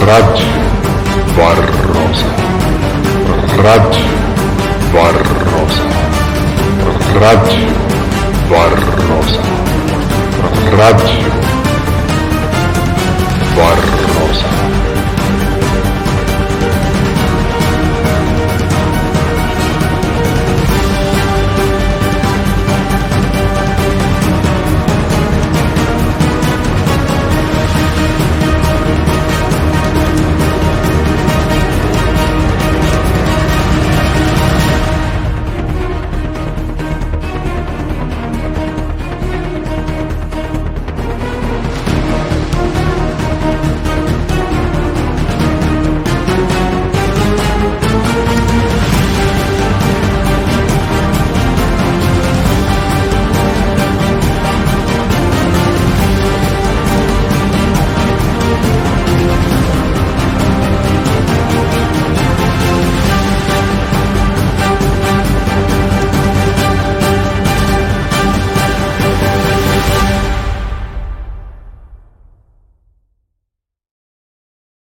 Radio Barrosa. Radio Barrosa. Radio Barrosa. Radio Barrosa.